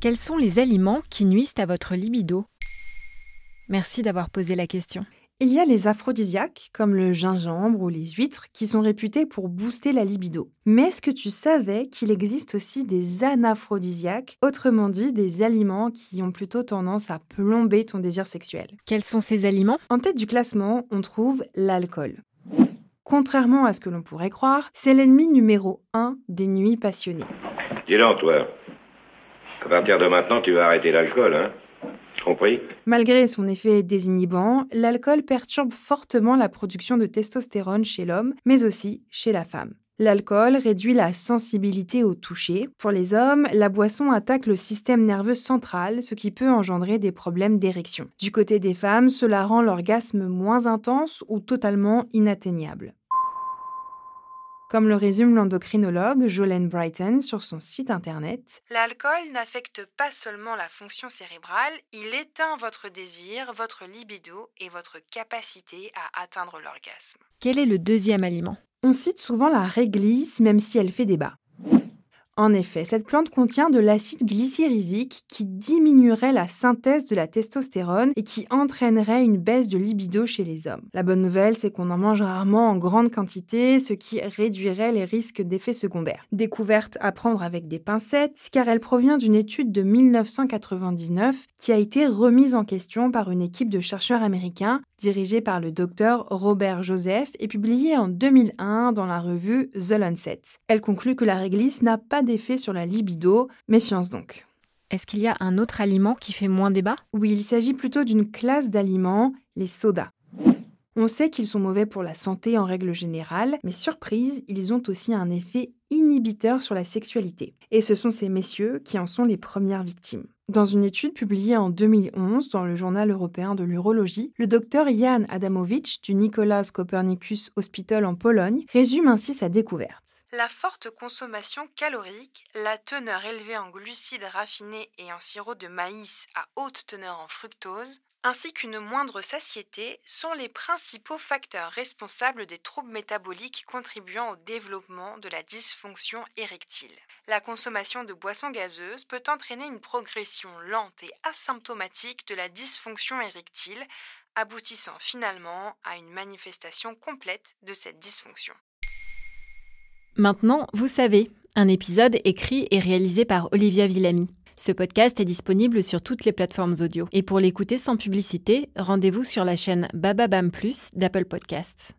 Quels sont les aliments qui nuisent à votre libido? Merci d'avoir posé la question. Il y a les aphrodisiaques, comme le gingembre ou les huîtres, qui sont réputés pour booster la libido. Mais est-ce que tu savais qu'il existe aussi des anaphrodisiaques, autrement dit des aliments qui ont plutôt tendance à plomber ton désir sexuel? Quels sont ces aliments? En tête du classement, on trouve l'alcool. Contrairement à ce que l'on pourrait croire, c'est l'ennemi numéro un des nuits passionnées. Dis donc, toi. À partir de maintenant, tu vas arrêter l'alcool, hein Compris? Malgré son effet désinhibant, l'alcool perturbe fortement la production de testostérone chez l'homme, mais aussi chez la femme. L'alcool réduit la sensibilité au toucher. Pour les hommes, la boisson attaque le système nerveux central, ce qui peut engendrer des problèmes d'érection. Du côté des femmes, cela rend l'orgasme moins intense ou totalement inatteignable. Comme le résume l'endocrinologue Jolene Brighton sur son site internet, l'alcool n'affecte pas seulement la fonction cérébrale, il éteint votre désir, votre libido et votre capacité à atteindre l'orgasme. Quel est le deuxième aliment? On cite souvent la réglisse même si elle fait débat. En effet, cette plante contient de l'acide glycyrrhésique qui diminuerait la synthèse de la testostérone et qui entraînerait une baisse de libido chez les hommes. La bonne nouvelle, c'est qu'on en mange rarement en grande quantité, ce qui réduirait les risques d'effets secondaires. Découverte à prendre avec des pincettes, car elle provient d'une étude de 1999 qui a été remise en question par une équipe de chercheurs américains dirigée par le docteur Robert Joseph et publiée en 2001 dans la revue The Lancet. Elle conclut que la réglisse n'a pas d'effet sur la libido, méfiance donc. Est-ce qu'il y a un autre aliment qui fait moins débat? Oui, il s'agit plutôt d'une classe d'aliments, les sodas. On sait qu'ils sont mauvais pour la santé en règle générale, mais surprise, ils ont aussi un effet inhibiteur sur la sexualité. Et ce sont ces messieurs qui en sont les premières victimes. Dans une étude publiée en 2011 dans le Journal européen de l'urologie, le docteur Jan Adamowicz du Nicolas Copernicus Hospital en Pologne résume ainsi sa découverte. La forte consommation calorique, la teneur élevée en glucides raffinés et en sirop de maïs à haute teneur en fructose, ainsi qu'une moindre satiété sont les principaux facteurs responsables des troubles métaboliques contribuant au développement de la dysfonction érectile. La consommation de boissons gazeuses peut entraîner une progression lente et asymptomatique de la dysfonction érectile, aboutissant finalement à une manifestation complète de cette dysfonction. Maintenant, vous savez, un épisode écrit et réalisé par Olivia Villamy. Ce podcast est disponible sur toutes les plateformes audio. Et pour l'écouter sans publicité, rendez-vous sur la chaîne Bababam Plus d'Apple Podcasts.